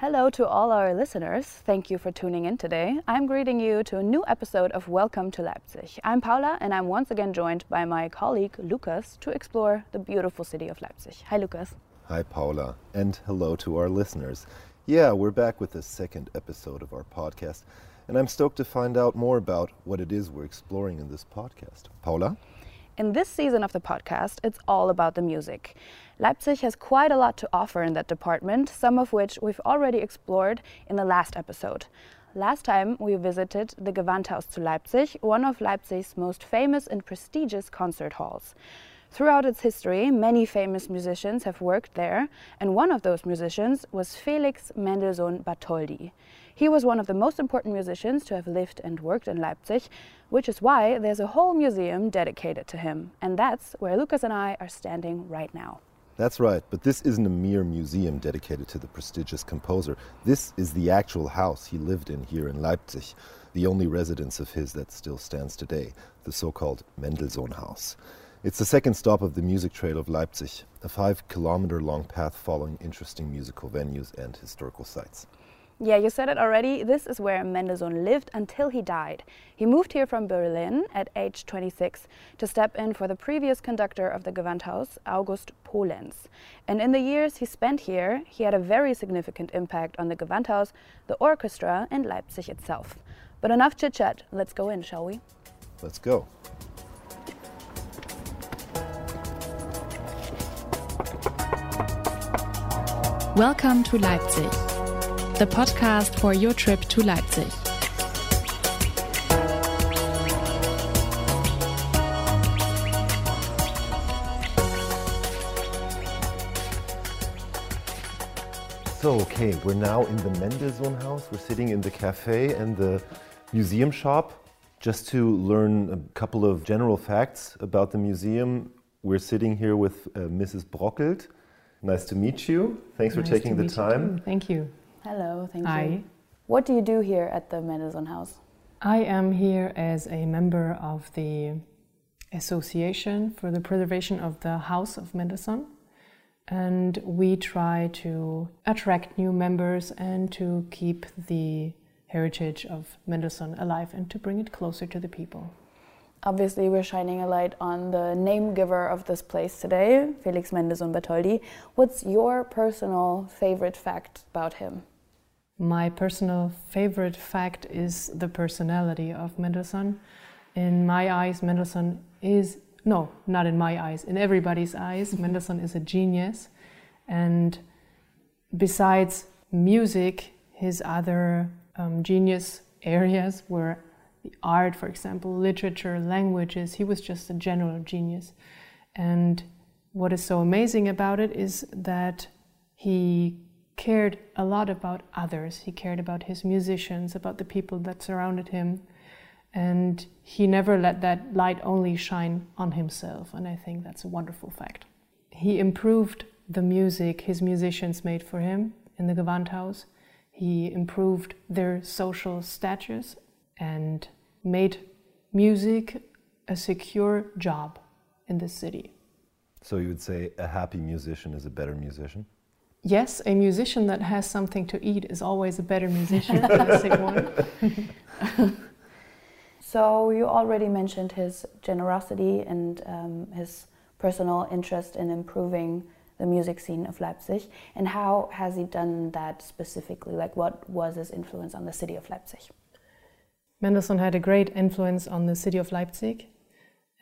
Hello to all our listeners. Thank you for tuning in today. I'm greeting you to a new episode of Welcome to Leipzig. I'm Paula and I'm once again joined by my colleague Lukas to explore the beautiful city of Leipzig. Hi, Lukas. Hi, Paula. And hello to our listeners. Yeah, we're back with the second episode of our podcast, and I'm stoked to find out more about what it is we're exploring in this podcast. Paula? In this season of the podcast, it's all about the music. Leipzig has quite a lot to offer in that department, some of which we've already explored in the last episode. Last time we visited the Gewandhaus zu Leipzig, one of Leipzig's most famous and prestigious concert halls. Throughout its history, many famous musicians have worked there, and one of those musicians was Felix Mendelssohn Bartholdy. He was one of the most important musicians to have lived and worked in Leipzig, which is why there's a whole museum dedicated to him. And that's where Lukas and I are standing right now. That's right, but this isn't a mere museum dedicated to the prestigious composer. This is the actual house he lived in here in Leipzig, the only residence of his that still stands today, the so called Mendelssohn House. It's the second stop of the music trail of Leipzig, a five kilometer long path following interesting musical venues and historical sites. Yeah, you said it already. This is where Mendelssohn lived until he died. He moved here from Berlin at age 26 to step in for the previous conductor of the Gewandhaus, August Pohlenz. And in the years he spent here, he had a very significant impact on the Gewandhaus, the orchestra, and Leipzig itself. But enough chit chat. Let's go in, shall we? Let's go. Welcome to Leipzig the podcast for your trip to Leipzig. So, okay, we're now in the Mendelssohn house. We're sitting in the cafe and the museum shop. Just to learn a couple of general facts about the museum, we're sitting here with uh, Mrs. Brockelt. Nice to meet you. Thanks nice for taking the time. Thank you. Hello, thank Hi. you. What do you do here at the Mendelssohn House? I am here as a member of the Association for the Preservation of the House of Mendelssohn. And we try to attract new members and to keep the heritage of Mendelssohn alive and to bring it closer to the people. Obviously, we're shining a light on the name giver of this place today, Felix Mendelssohn Bartholdy. What's your personal favorite fact about him? My personal favorite fact is the personality of Mendelssohn. In my eyes, Mendelssohn is, no, not in my eyes, in everybody's eyes, Mendelssohn is a genius. And besides music, his other um, genius areas were the art, for example, literature, languages. He was just a general genius. And what is so amazing about it is that he cared a lot about others. He cared about his musicians, about the people that surrounded him. And he never let that light only shine on himself. And I think that's a wonderful fact. He improved the music his musicians made for him in the Gewandhaus. He improved their social status and made music a secure job in the city. So you would say a happy musician is a better musician? Yes, a musician that has something to eat is always a better musician than a sick one. so you already mentioned his generosity and um, his personal interest in improving the music scene of Leipzig. And how has he done that specifically? Like, what was his influence on the city of Leipzig? Mendelssohn had a great influence on the city of Leipzig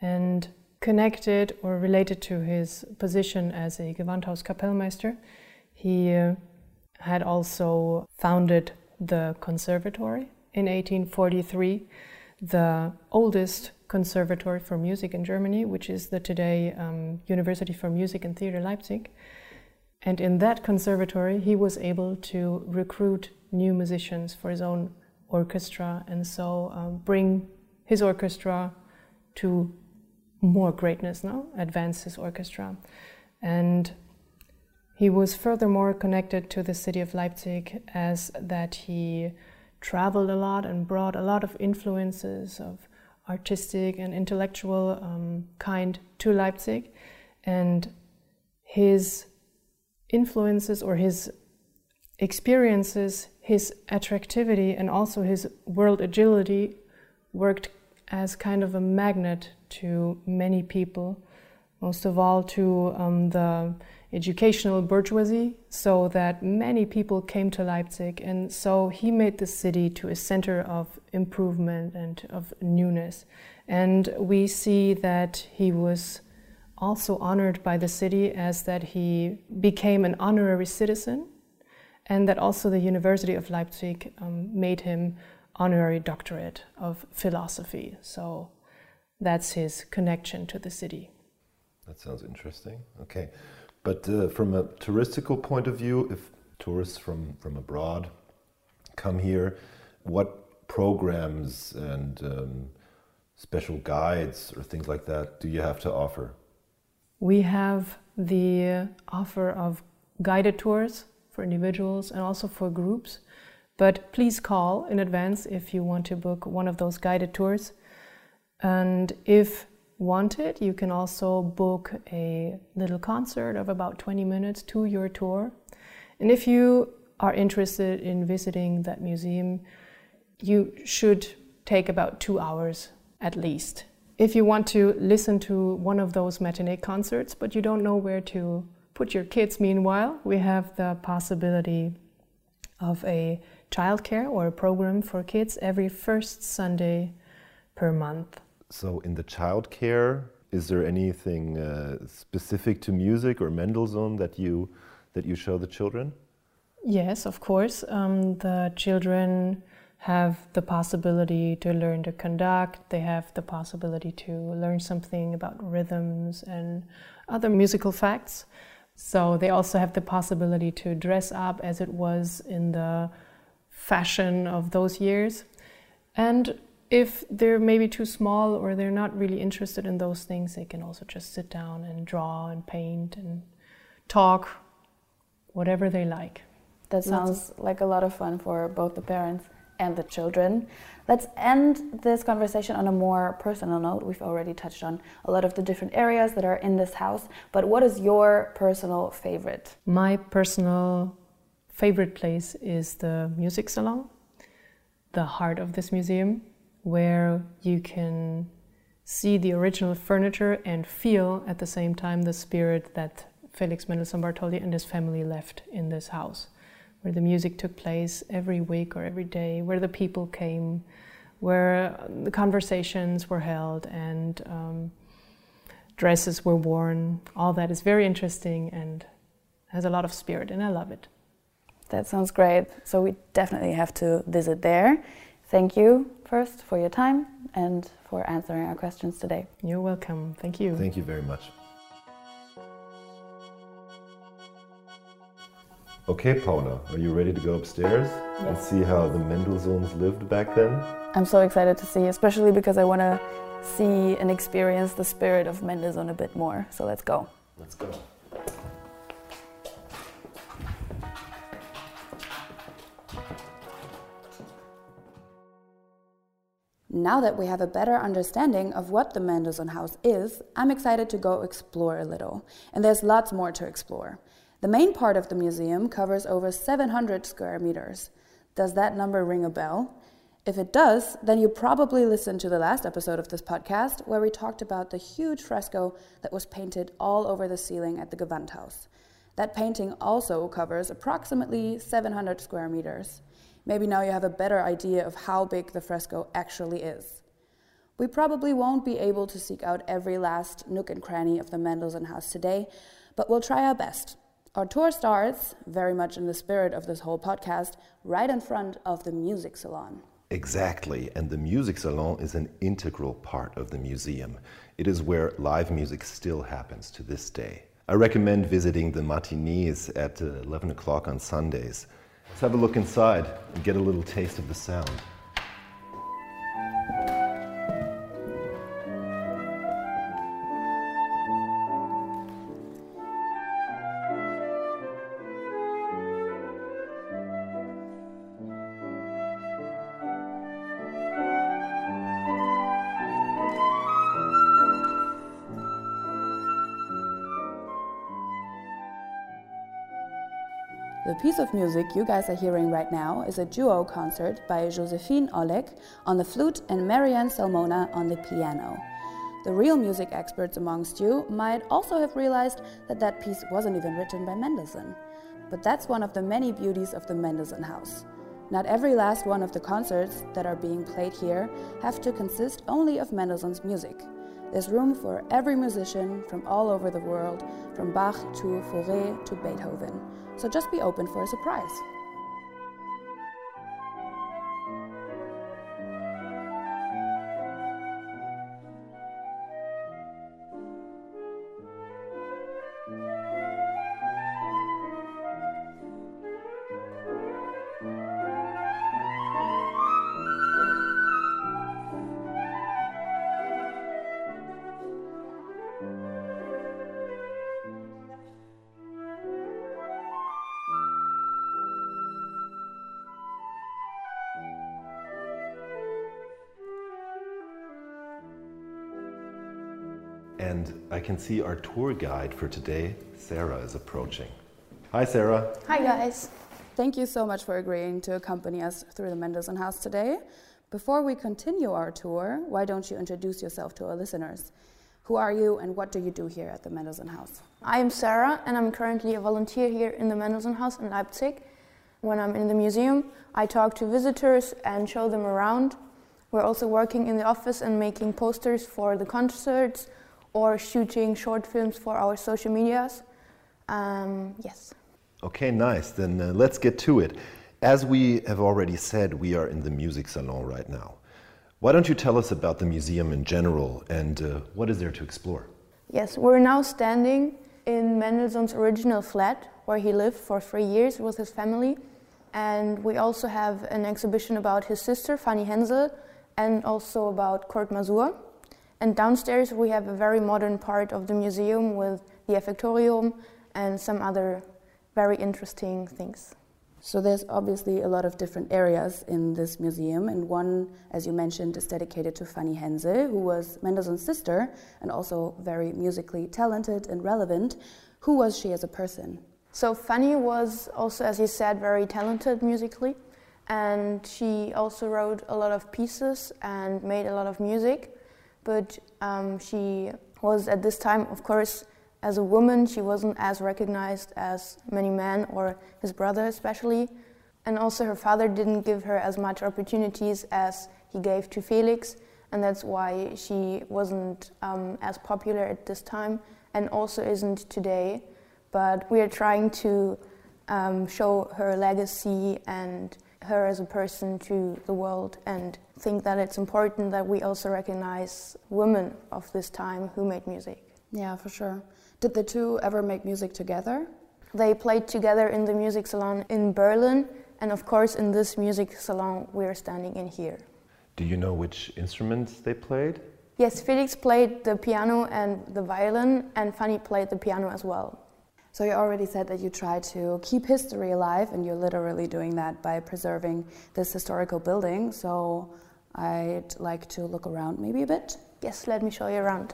and connected or related to his position as a Gewandhaus Kapellmeister he uh, had also founded the conservatory in 1843, the oldest conservatory for music in Germany, which is the today um, University for Music and Theatre Leipzig. And in that conservatory, he was able to recruit new musicians for his own orchestra and so um, bring his orchestra to more greatness, now, Advance his orchestra. And he was furthermore connected to the city of Leipzig as that he traveled a lot and brought a lot of influences of artistic and intellectual um, kind to Leipzig. And his influences or his experiences, his attractivity, and also his world agility worked as kind of a magnet to many people, most of all to um, the educational bourgeoisie, so that many people came to Leipzig. And so he made the city to a center of improvement and of newness. And we see that he was also honored by the city as that he became an honorary citizen and that also the University of Leipzig um, made him honorary doctorate of philosophy. So that's his connection to the city. That sounds interesting. Okay. But uh, from a touristical point of view, if tourists from, from abroad come here, what programs and um, special guides or things like that do you have to offer? We have the offer of guided tours for individuals and also for groups. But please call in advance if you want to book one of those guided tours. And if wanted, you can also book a little concert of about 20 minutes to your tour. And if you are interested in visiting that museum, you should take about two hours at least. If you want to listen to one of those matinee concerts, but you don't know where to put your kids, meanwhile, we have the possibility of a childcare or a program for kids every first Sunday per month. So, in the childcare, is there anything uh, specific to music or Mendelssohn that you that you show the children? Yes, of course. Um, the children have the possibility to learn to conduct. They have the possibility to learn something about rhythms and other musical facts. So they also have the possibility to dress up as it was in the fashion of those years. And if they're maybe too small or they're not really interested in those things, they can also just sit down and draw and paint and talk, whatever they like. That sounds like a lot of fun for both the parents and the children. Let's end this conversation on a more personal note. We've already touched on a lot of the different areas that are in this house, but what is your personal favorite? My personal favorite place is the music salon, the heart of this museum where you can see the original furniture and feel at the same time the spirit that Felix Mendelssohn Bartholdy and his family left in this house, where the music took place every week or every day, where the people came, where the conversations were held and um, dresses were worn. All that is very interesting and has a lot of spirit, and I love it. That sounds great. So we definitely have to visit there. Thank you first for your time and for answering our questions today. You're welcome. Thank you. Thank you very much. Okay, Paula, are you ready to go upstairs Yes. and see how the Mendelssohns lived back then? I'm so excited to see, especially because I want to see and experience the spirit of Mendelssohn a bit more. So let's go. Let's go. Now that we have a better understanding of what the Mendelssohn House is, I'm excited to go explore a little. And there's lots more to explore. The main part of the museum covers over 700 square meters. Does that number ring a bell? If it does, then you probably listened to the last episode of this podcast where we talked about the huge fresco that was painted all over the ceiling at the Gewandhaus. That painting also covers approximately 700 square meters. Maybe now you have a better idea of how big the fresco actually is. We probably won't be able to seek out every last nook and cranny of the Mendelssohn house today, but we'll try our best. Our tour starts, very much in the spirit of this whole podcast, right in front of the music salon. Exactly, and the music salon is an integral part of the museum. It is where live music still happens to this day. I recommend visiting the matinees at uh, 11 o'clock on Sundays. Let's have a look inside and get a little taste of the sound. Piece of music you guys are hearing right now is a duo concert by Josephine Oleg on the flute and Marianne Salmona on the piano. The real music experts amongst you might also have realized that that piece wasn't even written by Mendelssohn. But that's one of the many beauties of the Mendelssohn House. Not every last one of the concerts that are being played here have to consist only of Mendelssohn's music. There's room for every musician from all over the world, from Bach to Fauré to Beethoven. So just be open for a surprise. And I can see our tour guide for today, Sarah, is approaching. Hi, Sarah. Hi, guys. Thank you so much for agreeing to accompany us through the Mendelssohn House today. Before we continue our tour, why don't you introduce yourself to our listeners? Who are you and what do you do here at the Mendelssohn House? I am Sarah, and I'm currently a volunteer here in the Mendelssohn House in Leipzig. When I'm in the museum, I talk to visitors and show them around. We're also working in the office and making posters for the concerts or shooting short films for our social medias. Um, yes. Okay, nice. Then uh, let's get to it. As we have already said, we are in the music salon right now. Why don't you tell us about the museum in general and uh, what is there to explore? Yes, we're now standing in Mendelssohn's original flat where he lived for three years with his family. And we also have an exhibition about his sister, Fanny Hensel, and also about Kurt Masur. And downstairs we have a very modern part of the museum with the Effektorium and some other very interesting things. So there's obviously a lot of different areas in this museum, and one, as you mentioned, is dedicated to Fanny Hensel, who was Mendelssohn's sister and also very musically talented and relevant. Who was she as a person? So Fanny was also, as you said, very talented musically, and she also wrote a lot of pieces and made a lot of music. But um, she was at this time, of course, as a woman, she wasn't as recognized as many men or his brother, especially. And also, her father didn't give her as much opportunities as he gave to Felix, and that's why she wasn't um, as popular at this time and also isn't today. But we are trying to um, show her legacy and her as a person to the world and think that it's important that we also recognize women of this time who made music. Yeah, for sure. Did the two ever make music together? They played together in the music salon in Berlin, and of course, in this music salon we're standing in here. Do you know which instruments they played? Yes, Felix played the piano and the violin, and Fanny played the piano as well. So you already said that you try to keep history alive, and you're literally doing that by preserving this historical building. So I'd like to look around maybe a bit. Yes, let me show you around.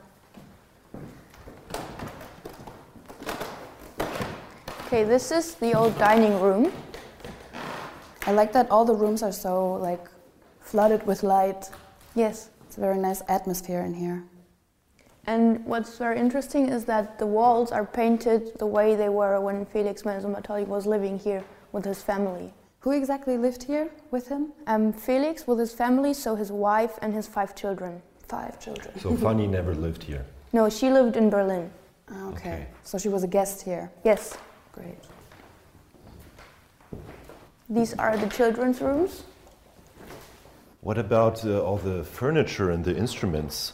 Okay, this is the old dining room. I like that all the rooms are so like flooded with light. Yes. It's a very nice atmosphere in here. And what's very interesting is that the walls are painted the way they were when Felix Mendelssohn Bartholdy was living here with his family. Who exactly lived here with him? Um, Felix with his family, so his wife and his five children. Five children. So Fanny never lived here. No, she lived in Berlin. Ah, okay. Okay. So she was a guest here. Yes. Great. These are the children's rooms. What about uh, all the furniture and the instruments?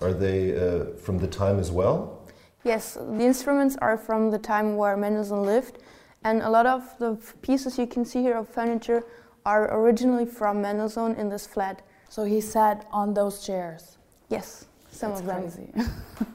Are they uh, from the time as well? Yes, the instruments are from the time where Mendelssohn lived, and a lot of the f- pieces you can see here of furniture are originally from Mendelssohn in this flat. So he sat on those chairs. Yes, some That's of them. crazy.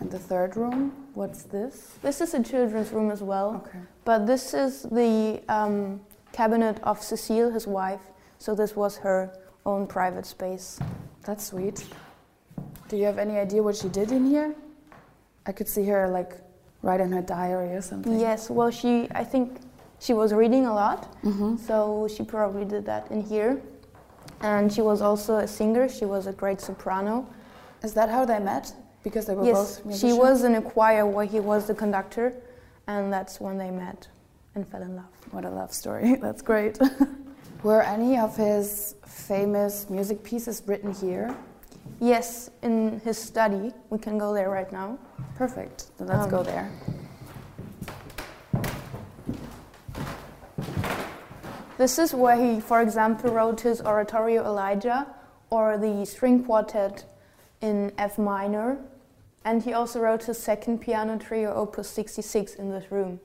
and the third room, what's this? This is a children's room as well, Okay. but this is the um, cabinet of Cecile, his wife, so this was her own private space. That's sweet. Do you have any idea what she did in here? I could see her like write in her diary or something. Yes, well, she, I think she was reading a lot, Mm-hmm. so she probably did that in here. And she was also a singer, she was a great soprano. Is that how they met? Because they were yes, both she was in a choir where he was the conductor, and that's when they met and fell in love. What a love story. That's great. were any of his famous music pieces written here? Yes, in his study, we can go there right now. Perfect. Then let's Um, go there. This is where he, for example, wrote his oratorio Elijah or the string quartet in F minor. And he also wrote his second piano trio, Opus 66, in this room.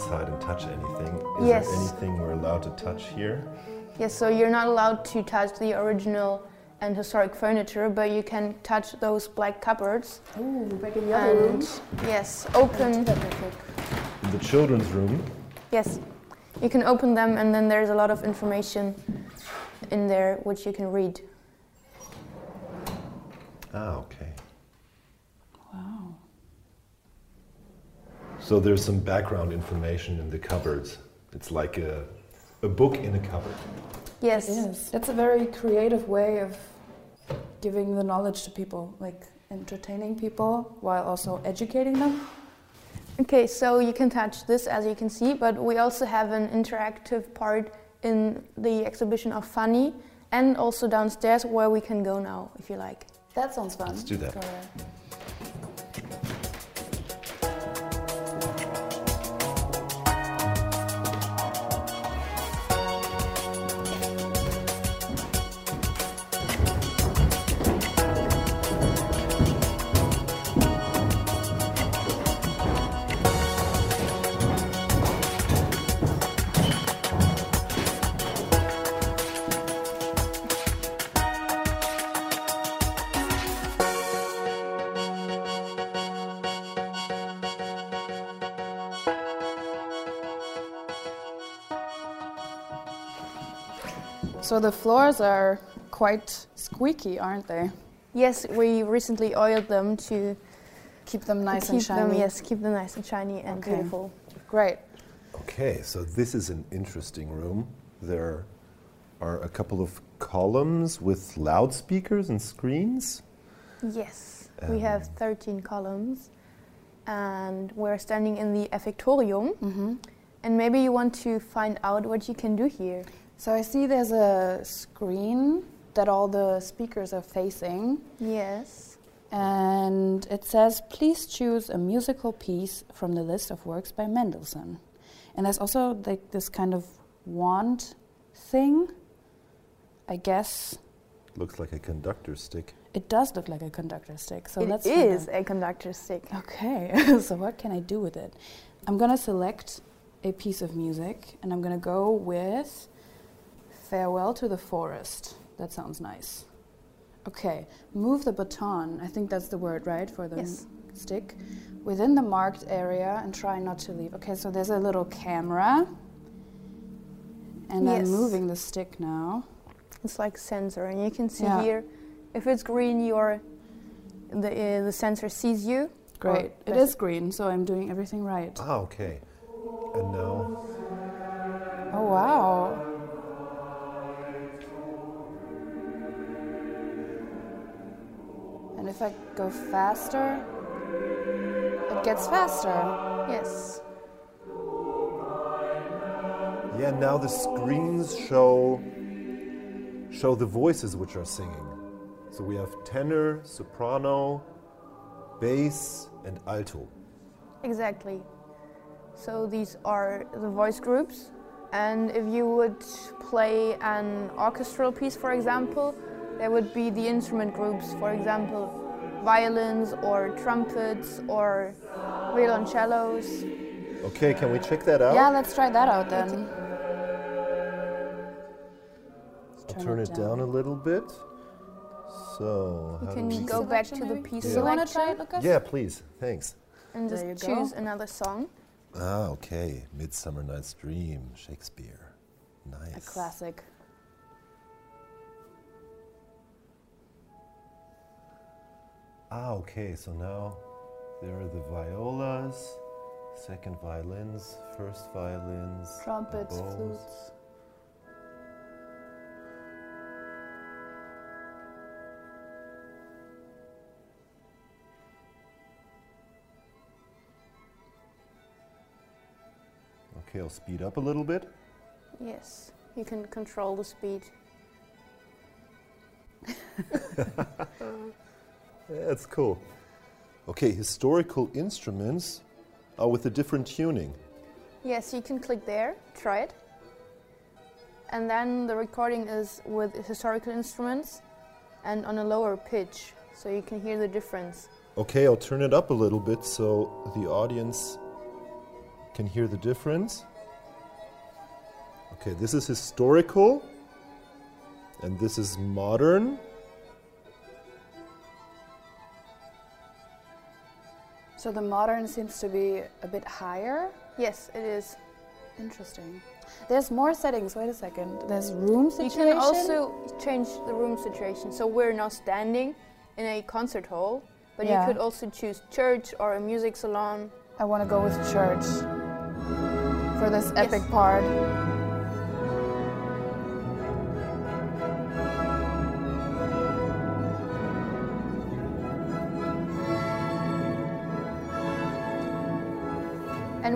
Inside and touch anything. Is Yes. there anything we're allowed to touch here? Yes, so you're not allowed to touch the original and historic furniture, but you can touch those black cupboards. Ooh, back in and yes, open. In the children's room, Yes, you can open them, and then there's a lot of information in there which you can read. Ah, okay. So there's some background information in the cupboards. It's like a, a book in a cupboard. Yes, yes. It's a very creative way of giving the knowledge to people, like entertaining people while also educating them. Okay, so you can touch this as you can see, but we also have an interactive part in the exhibition of Fanny and also downstairs where we can go now if you like. That sounds fun. Let's do that. So the floors are quite squeaky, aren't they? Yes, we recently oiled them to Keep them nice keep and shiny. them yes, keep them nice and shiny and Okay. beautiful. Great. Okay, so this is an interesting room. There are a couple of columns with loudspeakers and screens. Yes, we have 13 columns and we're standing in the Effektorium. hmm And maybe you want to find out what you can do here. So I see there's a screen that all the speakers are facing, Yes. and it says, "Please choose a musical piece from the list of works by Mendelssohn." And there's also like this kind of wand thing. I guess Looks like a conductor stick. it does look like a conductor stick. So It let's is a conductor stick. Okay, so what can I do with it? I'm gonna select a piece of music, and I'm gonna go with "Farewell to the Forest." That sounds nice. Okay, move the baton. I think that's the word, right, for the Yes. stick within the marked area and try not to leave. Okay, so there's a little camera. And I'm moving the stick now. It's like sensor, and you can see Yeah. here, if it's green, your the uh, the sensor sees you. Great. Or It does is green, so I'm doing everything right. Ah, okay. And now, Oh, wow. And if I go faster, it gets faster. Yes. yeah, now the screens show show the voices which are singing. So we have tenor, soprano, bass, and alto. Exactly. So these are the voice groups, and if you would play an orchestral piece, for example, there would be the instrument groups. For example, violins or trumpets or violoncellos. Okay, can we check that out? Yeah, let's try that out then. I'll turn it down a little bit. So, You can do we go back to the piece Do you want to try it, Lukas? Yeah, please. Thanks. and just There you go. choose another song. Ah, okay. Midsummer Night's Dream, Shakespeare. Nice. A classic. Ah, okay. So now there are the violas, second violins, first violins, Trumpets, flutes. Okay, I'll speed up a little bit. Yes, you can control the speed. That's cool. Okay, historical instruments are with a different tuning. Yes, you can click there, try it. And then the recording is with historical instruments and on a lower pitch, so you can hear the difference. Okay, I'll turn it up a little bit so the audience can hear the difference. Okay, this is historical and this is modern. So the modern seems to be a bit higher. Yes, it is. Interesting. There's more settings. Wait a second. There's room situation. You can also change the room situation. So we're now standing in a concert hall, but Yeah. you could also choose church or a music salon. I want to go with church for this Yes. epic part.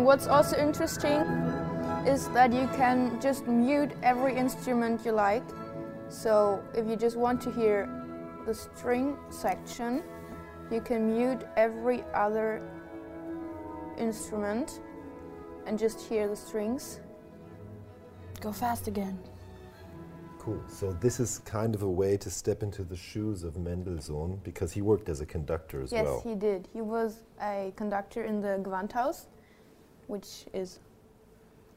And what's also interesting is that you can just mute every instrument you like. So if you just want to hear the string section, you can mute every other instrument and just hear the strings. Go fast again. Cool. So this is kind of a way to step into the shoes of Mendelssohn because he worked as a conductor as yes, well. Yes, he did. He was a conductor in the Gewandhaus, which is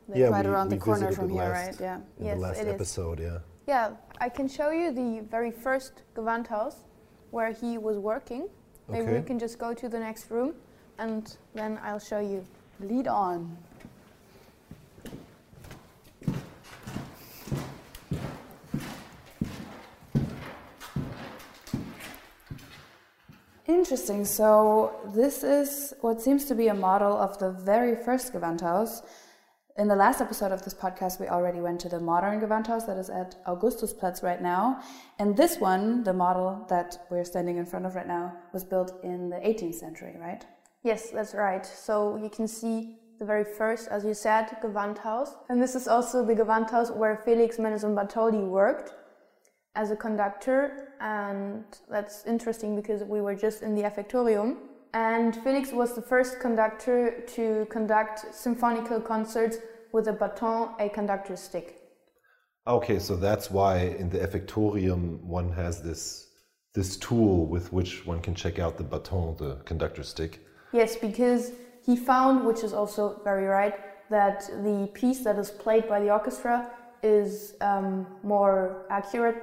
the Yeah, right we- around the corner from here, right? Yeah. In Yes, the last it is. episode, yeah. Yeah, I can show you the very first Gewandhaus where he was working. Maybe we can just go to the next room and then I'll show you. Lead on. Interesting. So this is what seems to be a model of the very first Gewandhaus. In the last episode of this podcast, we already went to the modern Gewandhaus that is at Augustusplatz right now. And this one, the model that we're standing in front of right now, was built in the 18th century, right? Yes, that's right. So you can see the very first, as you said, Gewandhaus. And this is also the Gewandhaus where Felix Mendelssohn Bartholdy worked as a conductor. And that's interesting because we were just in the Effektorium. And Felix was the first conductor to conduct symphonical concerts with a baton, a conductor's stick. Okay, so that's why in the Effektorium one has this this tool with which one can check out the baton, the conductor stick. Yes, because he found, which is also very right, that the piece that is played by the orchestra is um, more accurate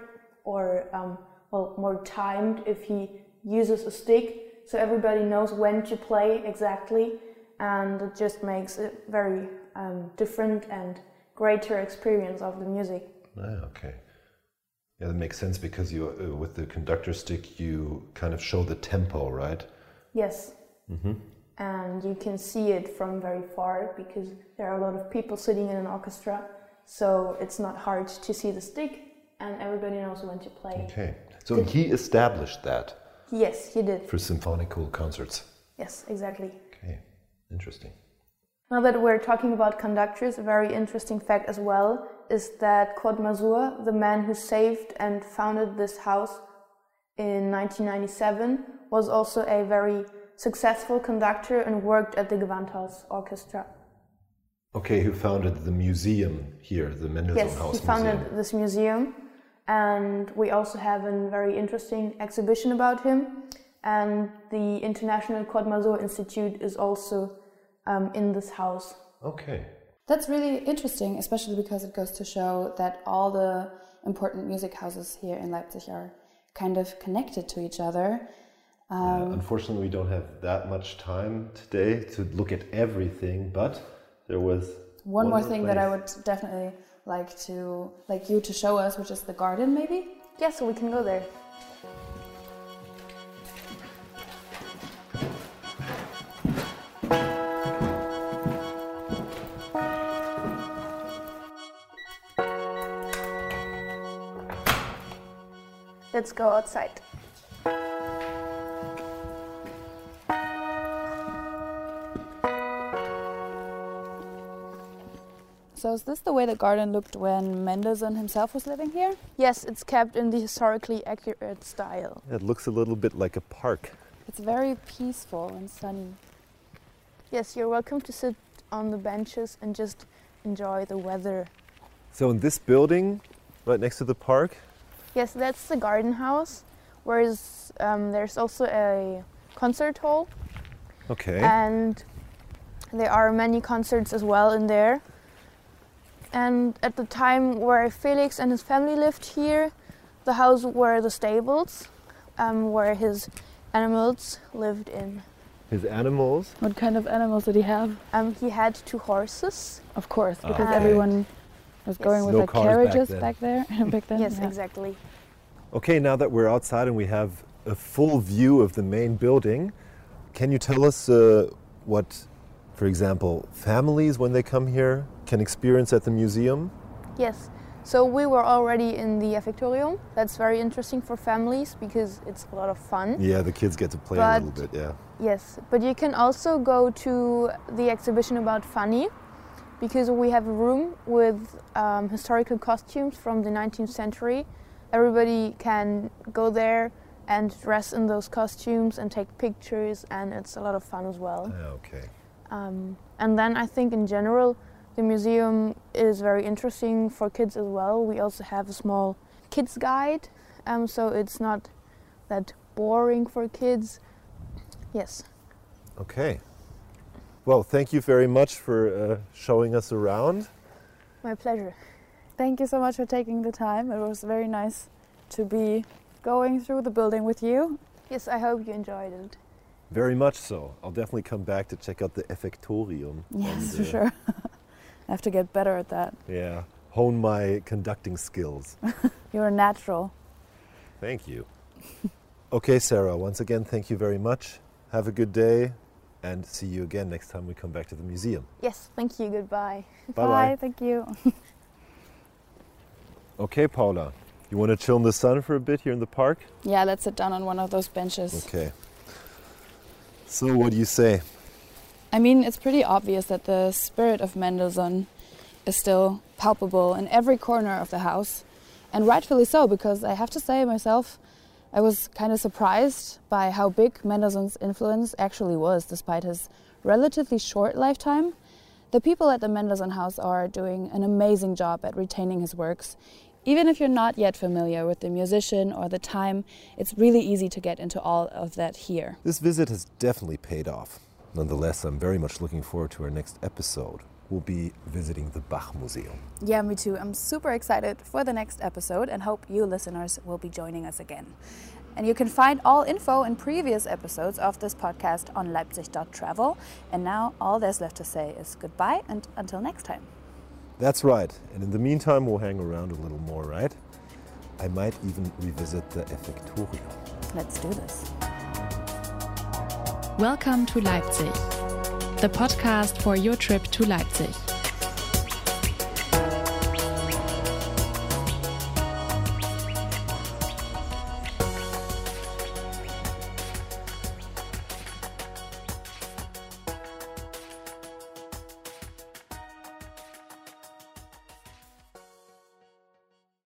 or um, well more timed if he uses a stick, so everybody knows when to play exactly, and it just makes a very um, different and greater experience of the music. Ah, okay. Yeah, that makes sense because you uh, with the conductor stick you kind of show the tempo, right? Yes. Mhm. And you can see it from very far because there are a lot of people sitting in an orchestra, so it's not hard to see the stick, and everybody knows when to play. Okay. So he established that Yes, he did. for symphonical concerts. Yes, exactly. Okay. Interesting. Now that we're talking about conductors, a very interesting fact as well is that Kurt Masur, the man who saved and founded this house in 1997, was also a very successful conductor and worked at the Gewandhaus Orchestra. Okay, who founded the museum here, the Mendelssohn Yes, House he founded Museum? this museum, and we also have a very interesting exhibition about him. and the International Kurt Masur Institute is also um, in this house. Okay. That's really interesting, especially because it goes to show that all the important music houses here in Leipzig are kind of connected to each other. Um, unfortunately, we don't have that much time today to look at everything, but there was one, one more thing place. that I would definitely like to like you to show us, which is the garden, maybe. Yeah, so we can go there. Let's go outside. So is this the way the garden looked when Mendelssohn himself was living here? Yes, it's kept in the historically accurate style. It looks a little bit like a park. It's very peaceful and sunny. Yes, you're welcome to sit on the benches and just enjoy the weather. So in this building, right next to the park, Yes, that's the garden house. Whereas um, there's also a concert hall. Okay. And there are many concerts as well in there. And at the time where Felix and his family lived here, the house were the stables um, where his animals lived in. His animals? What kind of animals did he have? Um, he had two horses. Of course, because okay. everyone was yes. going with no like carriages back, back there back then. Yes, yeah. exactly. Okay, now that we're outside and we have a full view of the main building, can you tell us uh, what, for example, families when they come here can experience at the museum? Yes. So we were already in the Effektorium. That's very interesting for families because it's a lot of fun. Yeah, the kids get to play but, a little bit, yeah. Yes, but you can also go to the exhibition about Fanny because we have a room with um, historical costumes from the 19th century. Everybody can go there and dress in those costumes and take pictures, and it's a lot of fun as well. okay. Um, and then I think in general, the museum is very interesting for kids as well. We also have a small kids guide, um, so it's not that boring for kids. Yes. Okay. Well, thank you very much for uh, showing us around. My pleasure. Thank you so much for taking the time. It was very nice to be going through the building with you. Yes, I hope you enjoyed it. Very much so. I'll definitely come back to check out the Effektorium. Yes, and, uh, for sure. I have to get better at that. Yeah, hone my conducting skills. You're a natural. Thank you. okay, Sarah, once again, thank you very much. Have a good day and see you again next time we come back to the museum. Yes, thank you. Goodbye. Bye bye. Thank you. okay, Paula. You want to chill in the sun for a bit here in the park? Yeah, let's sit down on one of those benches. Okay. So, what do you say? I mean, it's pretty obvious that the spirit of Mendelssohn is still palpable in every corner of the house, and rightfully so, because I have to say myself, I was kind of surprised by how big Mendelssohn's influence actually was, despite his relatively short lifetime. The people at the Mendelssohn House are doing an amazing job at retaining his works. Even if you're not yet familiar with the musician or the time, it's really easy to get into all of that here. This visit has definitely paid off. Nonetheless, I'm very much looking forward to our next episode. We'll be visiting the Bach Museum. Yeah, me too. I'm super excited for the next episode and hope you listeners will be joining us again. And you can find all info and previous episodes of this podcast on leipzig.travel. And now all there's left to say is goodbye and until next time. That's right. And in the meantime, we'll hang around a little more, right? I might even revisit the Effektorium. Let's do this. Welcome to Leipzig, the podcast for your trip to Leipzig.